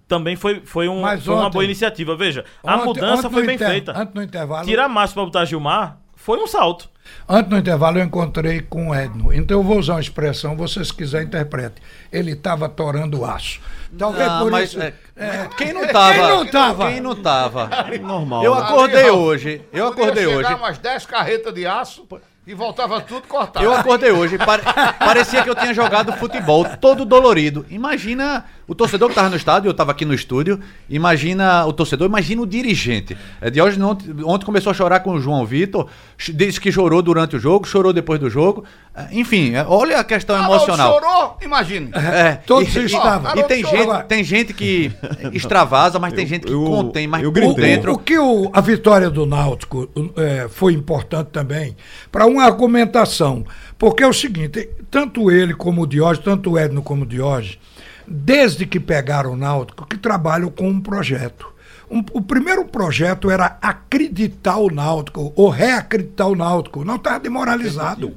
também foi, foi, um, foi uma boa iniciativa. Veja, ontem, a mudança foi bem inter... feita. Antes no intervalo. Tirar Márcio para botar Gilmar foi um salto. Antes no intervalo eu encontrei com o Edno. Então eu vou usar uma expressão, vocês quiserem interprete. Ele estava torando aço. Talvez não, por mas, isso. É, é, quem não tava? Quem não tava? Quem não tava? Normal. Eu acordei hoje. Eu acordei hoje. umas 10 carretas de aço e voltava tudo cortado. Eu acordei hoje, pare... parecia que eu tinha jogado futebol todo dolorido. Imagina o torcedor que estava no estádio, eu estava aqui no estúdio, imagina o torcedor, imagina o dirigente. É, de hoje ontem, ontem começou a chorar com o João Vitor, disse que chorou durante o jogo, chorou depois do jogo. É, enfim, é, olha a questão ah, emocional. chorou? Imagine. É, Todos e, estavam. E, e tem, gente, tem gente que extravasa, mas tem gente que eu, contém, mas eu por dentro. O, o que o, a vitória do Náutico é, foi importante também para uma argumentação. Porque é o seguinte, tanto ele como o Diógenes, tanto o Edno como o Diógenes, desde que pegaram o Náutico, que trabalham com um projeto. Um, o primeiro projeto era acreditar o Náutico, ou reacreditar o Náutico. O Náutico estava demoralizado.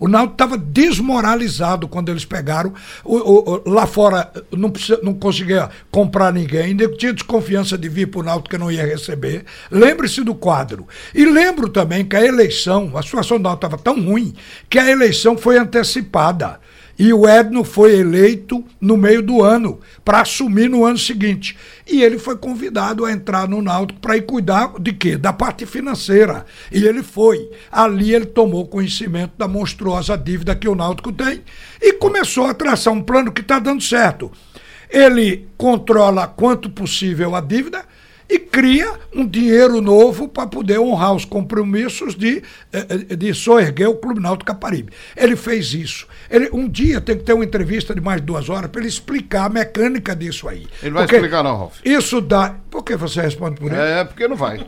O Náutico estava desmoralizado quando eles pegaram. O, o, lá fora não, não conseguia comprar ninguém, tinha desconfiança de vir para o Náutico que não ia receber. Lembre-se do quadro. E lembro também que a eleição, a situação do Náutico estava tão ruim, que a eleição foi antecipada. E o Edno foi eleito no meio do ano, para assumir no ano seguinte. E ele foi convidado a entrar no Náutico para ir cuidar de quê? Da parte financeira. E ele foi. Ali ele tomou conhecimento da monstruosa dívida que o Náutico tem e começou a traçar um plano que está dando certo. Ele controla quanto possível a dívida e cria um dinheiro novo para poder honrar os compromissos de, eh, eh, de soerguer o Clube Náutico Caparibe. Ele fez isso. Ele, um dia tem que ter uma entrevista de mais de duas horas para ele explicar a mecânica disso aí. Ele vai porque explicar não, Ralf. Isso dá... Por que você responde por ele? É, porque não vai.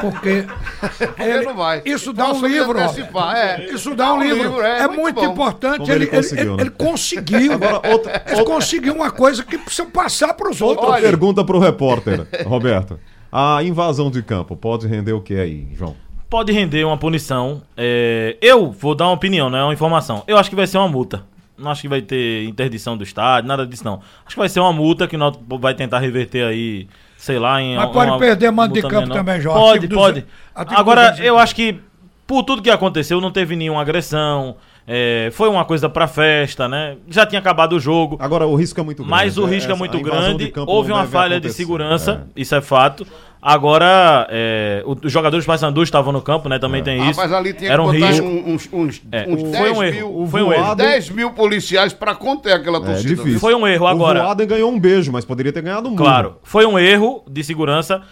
Porque, porque ele, não vai. Isso dá um livro. É. Isso dá um, um livro. livro. É, é, muito, muito importante. Ele, ele, conseguiu. Ele, né? ele, conseguiu. Agora, outra, ele outra... conseguiu uma coisa que precisa passar para os outros. Outra pergunta para o repórter, Roberto. A invasão de campo pode render o que aí, João? Pode render uma punição. É... Eu vou dar uma opinião, não é uma informação. Eu acho que vai ser uma multa. Não acho que vai ter interdição do estádio, nada disso não. Acho que vai ser uma multa que nós vai tentar reverter aí, sei lá, em Mas pode perder mando de campo menor. também, João. Pode, pode. Agora, eu acho que por tudo que aconteceu, não teve nenhuma agressão. É, foi uma coisa para festa, né? Já tinha acabado o jogo. Agora o risco é muito grande. Mas o risco é, é muito grande. Houve uma falha acontecer. de segurança, é. isso é fato. Agora, é, os jogadores Paysandu estavam no campo, né? Também é. tem isso. Mas ali tinha Era um risco. uns, uns, é. uns foi um erro. Mil, foi um erro. 10 mil policiais para conter aquela é torcida. difícil. Foi um erro agora. O Voaden ganhou um beijo, mas poderia ter ganhado um Claro, foi um erro de segurança.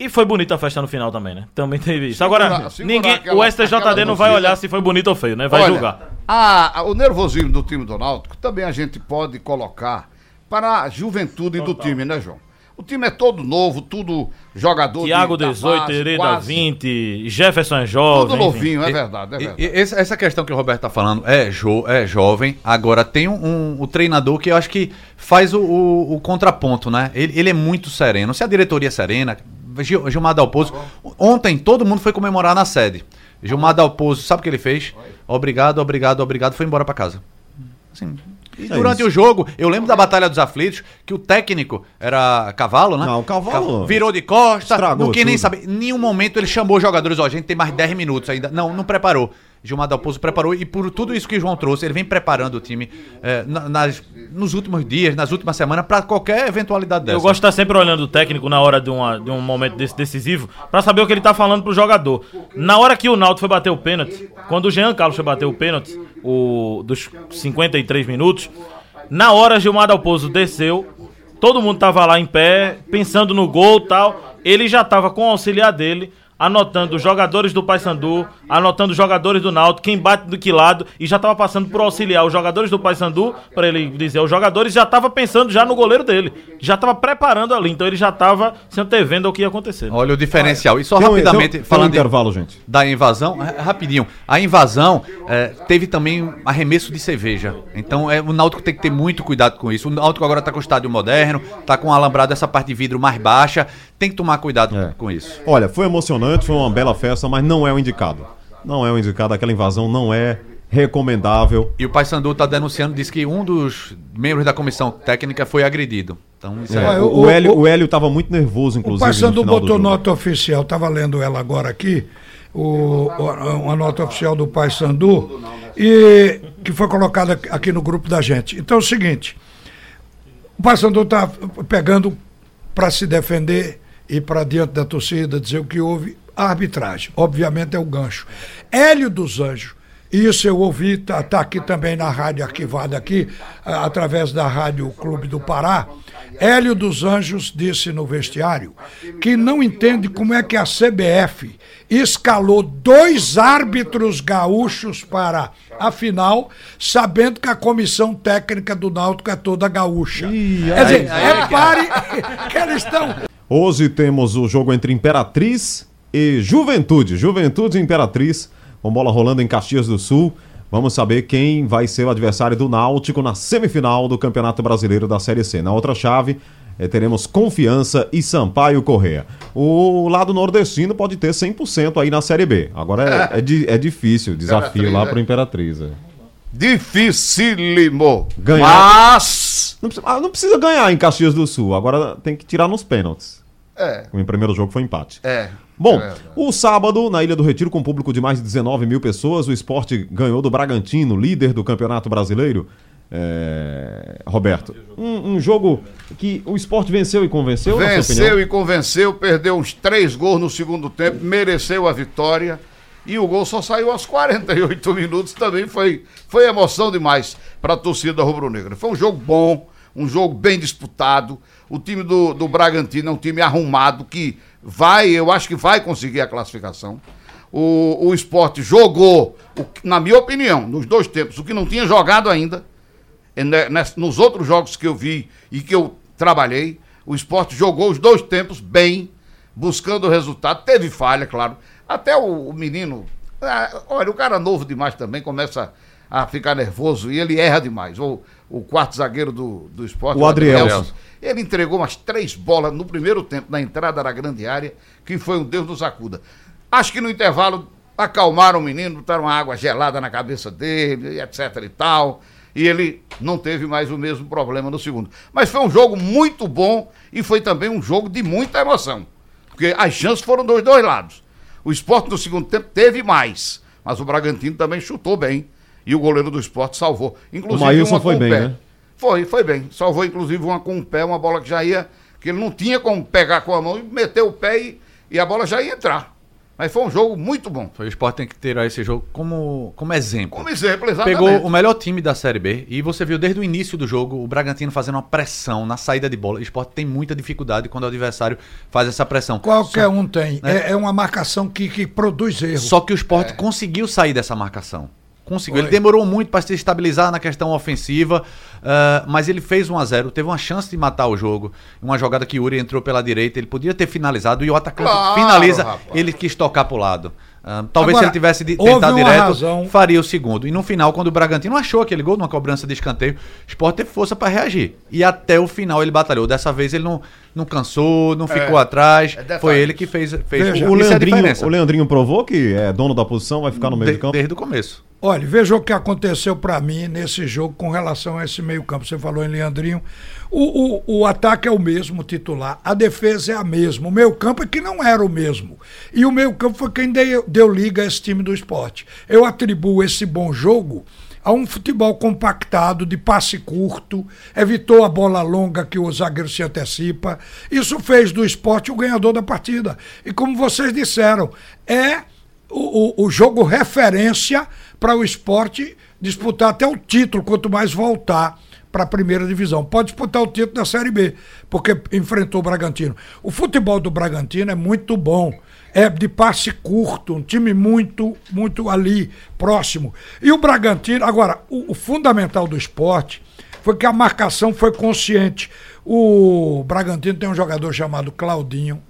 E foi bonita a festa no final também, né? Também teve isso. Agora, ninguém, aquela, o STJD não vai olhar se foi bonito ou feio, né? Vai Olha, julgar. A, o nervosismo do time do Náutico também a gente pode colocar para a juventude Total. do time, né, João? O time é todo novo, tudo jogador Tiago 18, Hereda 20, Jefferson é jovem. Tudo novinho, é verdade, é verdade. E, essa questão que o Roberto está falando é, jo, é jovem, agora tem um, um, o treinador que eu acho que faz o, o, o contraponto, né? Ele, ele, é muito sereno. Se a diretoria é serena, Gil, Gilmar Dalpozo. Ontem todo mundo foi comemorar na sede. Gilmar Dalpozo, sabe o que ele fez? Obrigado, obrigado, obrigado, foi embora para casa. Assim, e é durante isso. o jogo, eu lembro da Batalha dos Aflitos, que o técnico era Cavalo, né? Não, Cavalo. Virou de costa, não quis nem saber. Em nenhum momento ele chamou os jogadores, ó, a gente tem mais 10 minutos ainda. Não, não preparou. Gilmar Dalpozo preparou e por tudo isso que o João trouxe, ele vem preparando o time é, nas, nos últimos dias, nas últimas semanas, para qualquer eventualidade dessa. Eu gosto de estar sempre olhando o técnico na hora de, uma, de um momento desse decisivo para saber o que ele está falando pro jogador. Na hora que o Naldo foi bater o pênalti, quando o Jean Carlos foi bater o pênalti, o, dos 53 minutos, na hora Gilmar Dalpozo desceu, todo mundo tava lá em pé, pensando no gol tal, ele já tava com o auxiliar dele anotando os jogadores do Paysandu, anotando os jogadores do Náutico, quem bate do que lado, e já estava passando por auxiliar os jogadores do Paysandu, para ele dizer, os jogadores já estava pensando já no goleiro dele, já estava preparando ali, então ele já estava se antevendo ao que ia acontecer. Olha o diferencial. E só tem rapidamente, tem, falando um intervalo, gente. da invasão, rapidinho, a invasão é, teve também arremesso de cerveja, então é, o Náutico tem que ter muito cuidado com isso. O Náutico agora está com o estádio moderno, está com o alambrado, essa parte de vidro mais baixa, tem que tomar cuidado é. com isso. Olha, foi emocionante, foi uma bela festa, mas não é o indicado. Não é o indicado, aquela invasão não é recomendável. E o Paysandu está denunciando, diz que um dos membros da comissão técnica foi agredido. Então, isso é. é... O, o, Hélio, o Hélio estava muito nervoso, inclusive. O Paysandu botou nota oficial, estava lendo ela agora aqui, o, uma nota oficial do Paysandu, e que foi colocada aqui no grupo da gente. Então é o seguinte: o Paysandu está pegando para se defender e para diante da torcida dizer o que houve, a arbitragem. Obviamente é o gancho. Hélio dos Anjos, isso eu ouvi, tá, tá aqui também na rádio arquivada aqui, através da Rádio Clube do Pará. Hélio dos Anjos disse no vestiário que não entende como é que a CBF escalou dois árbitros gaúchos para a final, sabendo que a comissão técnica do Náutico é toda gaúcha. Ih, Quer dizer, é pare que eles estão Hoje temos o jogo entre Imperatriz e Juventude. Juventude e Imperatriz, com bola rolando em Caxias do Sul. Vamos saber quem vai ser o adversário do Náutico na semifinal do Campeonato Brasileiro da Série C. Na outra chave, eh, teremos Confiança e Sampaio Correia. O lado nordestino pode ter 100% aí na Série B. Agora é, é, é difícil, desafio lá para o Imperatriz. É. Dificílimo. Ganhar. Mas. Não precisa, ah, não precisa ganhar em Caxias do Sul. Agora tem que tirar nos pênaltis. É. O primeiro jogo foi empate. É. Bom, é o sábado, na Ilha do Retiro, com um público de mais de 19 mil pessoas, o esporte ganhou do Bragantino, líder do Campeonato Brasileiro. É... Roberto, um, um, jogo que o esporte venceu e convenceu? Venceu e convenceu, perdeu uns três gols no segundo tempo, mereceu a vitória. E o gol só saiu aos 48 minutos, também foi, foi emoção demais para a torcida rubro-negra. Foi um jogo bom, um jogo bem disputado. O time do, do Bragantino é um time arrumado que vai, eu acho que vai conseguir a classificação. O, o esporte jogou, o, na minha opinião, nos dois tempos, o que não tinha jogado ainda, nos outros jogos que eu vi e que eu trabalhei, o esporte jogou os dois tempos bem, buscando o resultado. Teve falha, claro, até o, o menino. Ah, olha, o cara novo demais também começa a ficar nervoso e ele erra demais. O, o quarto zagueiro do, do esporte, o, o Adriel. Ele entregou umas três bolas no primeiro tempo, na entrada da grande área, que foi um Deus nos acuda. Acho que no intervalo acalmaram o menino, botaram uma água gelada na cabeça dele, etc e tal. E ele não teve mais o mesmo problema no segundo. Mas foi um jogo muito bom e foi também um jogo de muita emoção. Porque as chances foram dos dois lados. O esporte no segundo tempo teve mais, mas o Bragantino também chutou bem. E o goleiro do esporte salvou. Inclusive, o uma foi bem, pé. né? Foi, foi bem. Salvou, inclusive, uma com o pé, uma bola que já ia. que ele não tinha como pegar com a mão e meter o pé e, e a bola já ia entrar. Mas foi um jogo muito bom. O Sport tem que ter esse jogo como, como exemplo. Como exemplo, exatamente. Pegou o melhor time da Série B e você viu desde o início do jogo o Bragantino fazendo uma pressão na saída de bola. O Sport tem muita dificuldade quando o adversário faz essa pressão. Qualquer Só, um tem. Né? É, é, uma marcação que, que produz erro. Só que o Sport é. conseguiu sair dessa marcação. Conseguiu. Foi. Ele demorou muito para se estabilizar na questão ofensiva, uh, mas ele fez 1 a 0 teve uma chance de matar o jogo. Uma jogada que Uri entrou pela direita, ele podia ter finalizado e o atacante claro, finaliza, rapaz. ele quis tocar para o lado. Uh, talvez Agora, se ele tivesse de tentar direto, razão. faria o segundo. E no final, quando o Bragantino achou aquele gol numa cobrança de escanteio, o Sport teve força para reagir. E até o final ele batalhou. Dessa vez ele não, não cansou, não é, ficou atrás. É Foi ele que fez, fez Veja, o, Leandrinho, o Leandrinho provou que é dono da posição, vai ficar no meio de, campo. Desde o começo. Olha, veja o que aconteceu para mim nesse jogo com relação a esse meio-campo. Você falou em Leandrinho. O, o, o, ataque é o mesmo titular, a defesa é a mesma. O meio-campo é que não era o mesmo. E o meio-campo foi quem deu, deu liga a esse time do esporte. Eu atribuo esse bom jogo a um futebol compactado, de passe curto, evitou a bola longa que o zagueiro se antecipa. Isso fez do esporte o ganhador da partida. E como vocês disseram, é o, o, o jogo referência para o esporte disputar até o título, quanto mais voltar para a primeira divisão. Pode disputar o título da Série B, porque enfrentou o Bragantino. O futebol do Bragantino é muito bom. É de passe curto, um time muito, muito ali, próximo. E o Bragantino, agora, o, o fundamental do esporte foi que a marcação foi consciente. O Bragantino tem um jogador chamado Claudinho,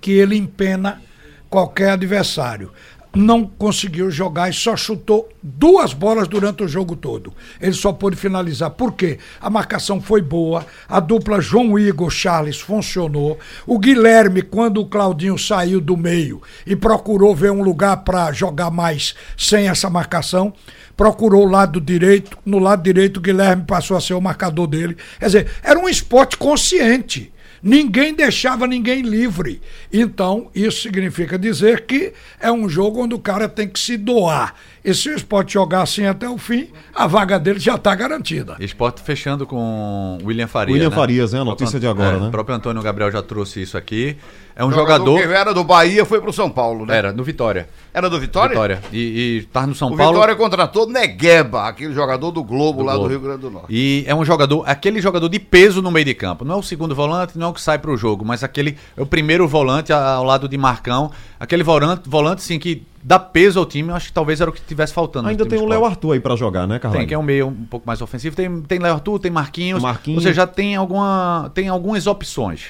que ele empena qualquer adversário não conseguiu jogar e só chutou duas bolas durante o jogo todo. Ele só pôde finalizar. Por quê? A marcação foi boa, a dupla João Igor Charles funcionou. O Guilherme, quando o Claudinho saiu do meio e procurou ver um lugar para jogar mais sem essa marcação, procurou o lado direito. No lado direito, o Guilherme passou a ser o marcador dele. Quer dizer, era um esporte consciente. Ninguém deixava ninguém livre. Então, isso significa dizer que é um jogo onde o cara tem que se doar. E se o esporte jogar assim até o fim, a vaga dele já está garantida. Esporte fechando com William Farias. William né? Farias, né? A notícia de agora, é, né? O próprio Antônio Gabriel já trouxe isso aqui. É um jogador. jogador... que era do Bahia foi pro São Paulo, né? Era, no Vitória. Era do Vitória? Vitória. E, e tá no São o Paulo. O Vitória contratou Negueba, aquele jogador do Globo do lá Globo. do Rio Grande do Norte. E é um jogador, aquele jogador de peso no meio de campo. Não é o segundo volante, não é o que sai pro jogo, mas aquele é o primeiro volante ao lado de Marcão. Aquele volante, volante sim, que dá peso ao time, eu acho que talvez era o que tivesse faltando. Ainda tem o Léo Arthur aí para jogar, né, Carlos? Tem, que é um meio um pouco mais ofensivo. Tem, tem Léo Arthur, tem Marquinhos. Marquinhos. Você já tem, alguma, tem algumas opções.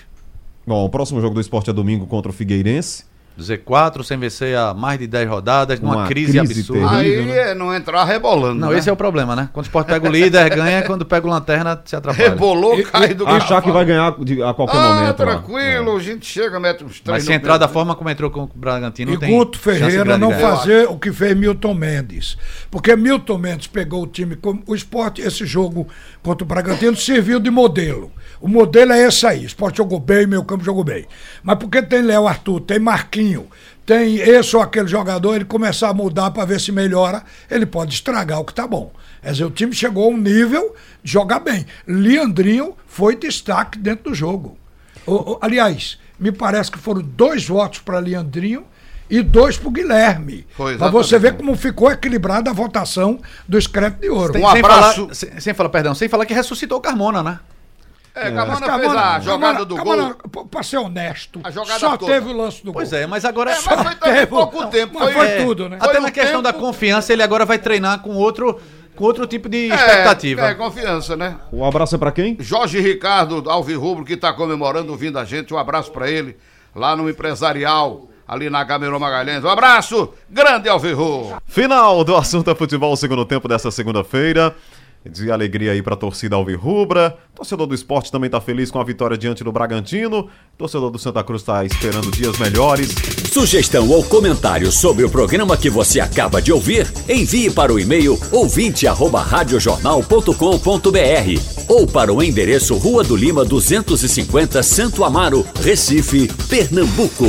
Bom, o próximo jogo do esporte é domingo contra o Figueirense. Z4 sem vencer há mais de 10 rodadas, numa crise, crise absurda. Terrível, Aí né? é não entrar rebolando. Não, né? esse é o problema, né? Quando o Sport pega o líder, ganha, quando pega o lanterna, se atrapalha. Rebolou, cai do Achar que vai ganhar de, a qualquer ah, momento. tranquilo, lá. a gente chega, mete uns três. Mas se entrar da forma como entrou com o Bragantino, e tem Guto Ferreira não fazer o que fez Milton Mendes. Porque Milton Mendes pegou o time, o esporte, esse jogo contra o Bragantino serviu de modelo. O modelo é esse aí. Esporte jogou bem, meu campo jogou bem. Mas porque tem Léo Arthur, tem Marquinho, tem esse ou aquele jogador, ele começar a mudar para ver se melhora, ele pode estragar o que tá bom. Quer dizer, o time chegou a um nível de jogar bem. Leandrinho foi destaque dentro do jogo. O, o, aliás, me parece que foram dois votos para Leandrinho e dois para o Guilherme. Para você ver como ficou equilibrada a votação do Scrap de Ouro. Um abraço. Sem falar, sem, sem falar, perdão, sem falar que ressuscitou o Carmona, né? É, Camana é. fez a jogada do Camana, gol. Pra ser honesto, a jogada só toda. teve o lance do pois gol. Pois é, mas agora... É, mas foi teve pouco tempo. Mas foi, é, tudo, né? Até na questão tempo... da confiança, ele agora vai treinar com outro com outro tipo de expectativa. É, é confiança, né? Um abraço é pra quem? Jorge Ricardo Alvirrubro, que tá comemorando, ouvindo a gente. Um abraço para ele, lá no Empresarial, ali na Gamerô Magalhães. Um abraço, grande Alvirrubro. Final do Assunto Futebol, segundo tempo dessa segunda-feira de alegria aí para a torcida alvirrubra. Torcedor do esporte também está feliz com a vitória diante do Bragantino. Torcedor do Santa Cruz está esperando dias melhores. Sugestão ou comentário sobre o programa que você acaba de ouvir, envie para o e-mail ouvinte@radiojornal.com.br ou para o endereço Rua do Lima 250, Santo Amaro, Recife, Pernambuco.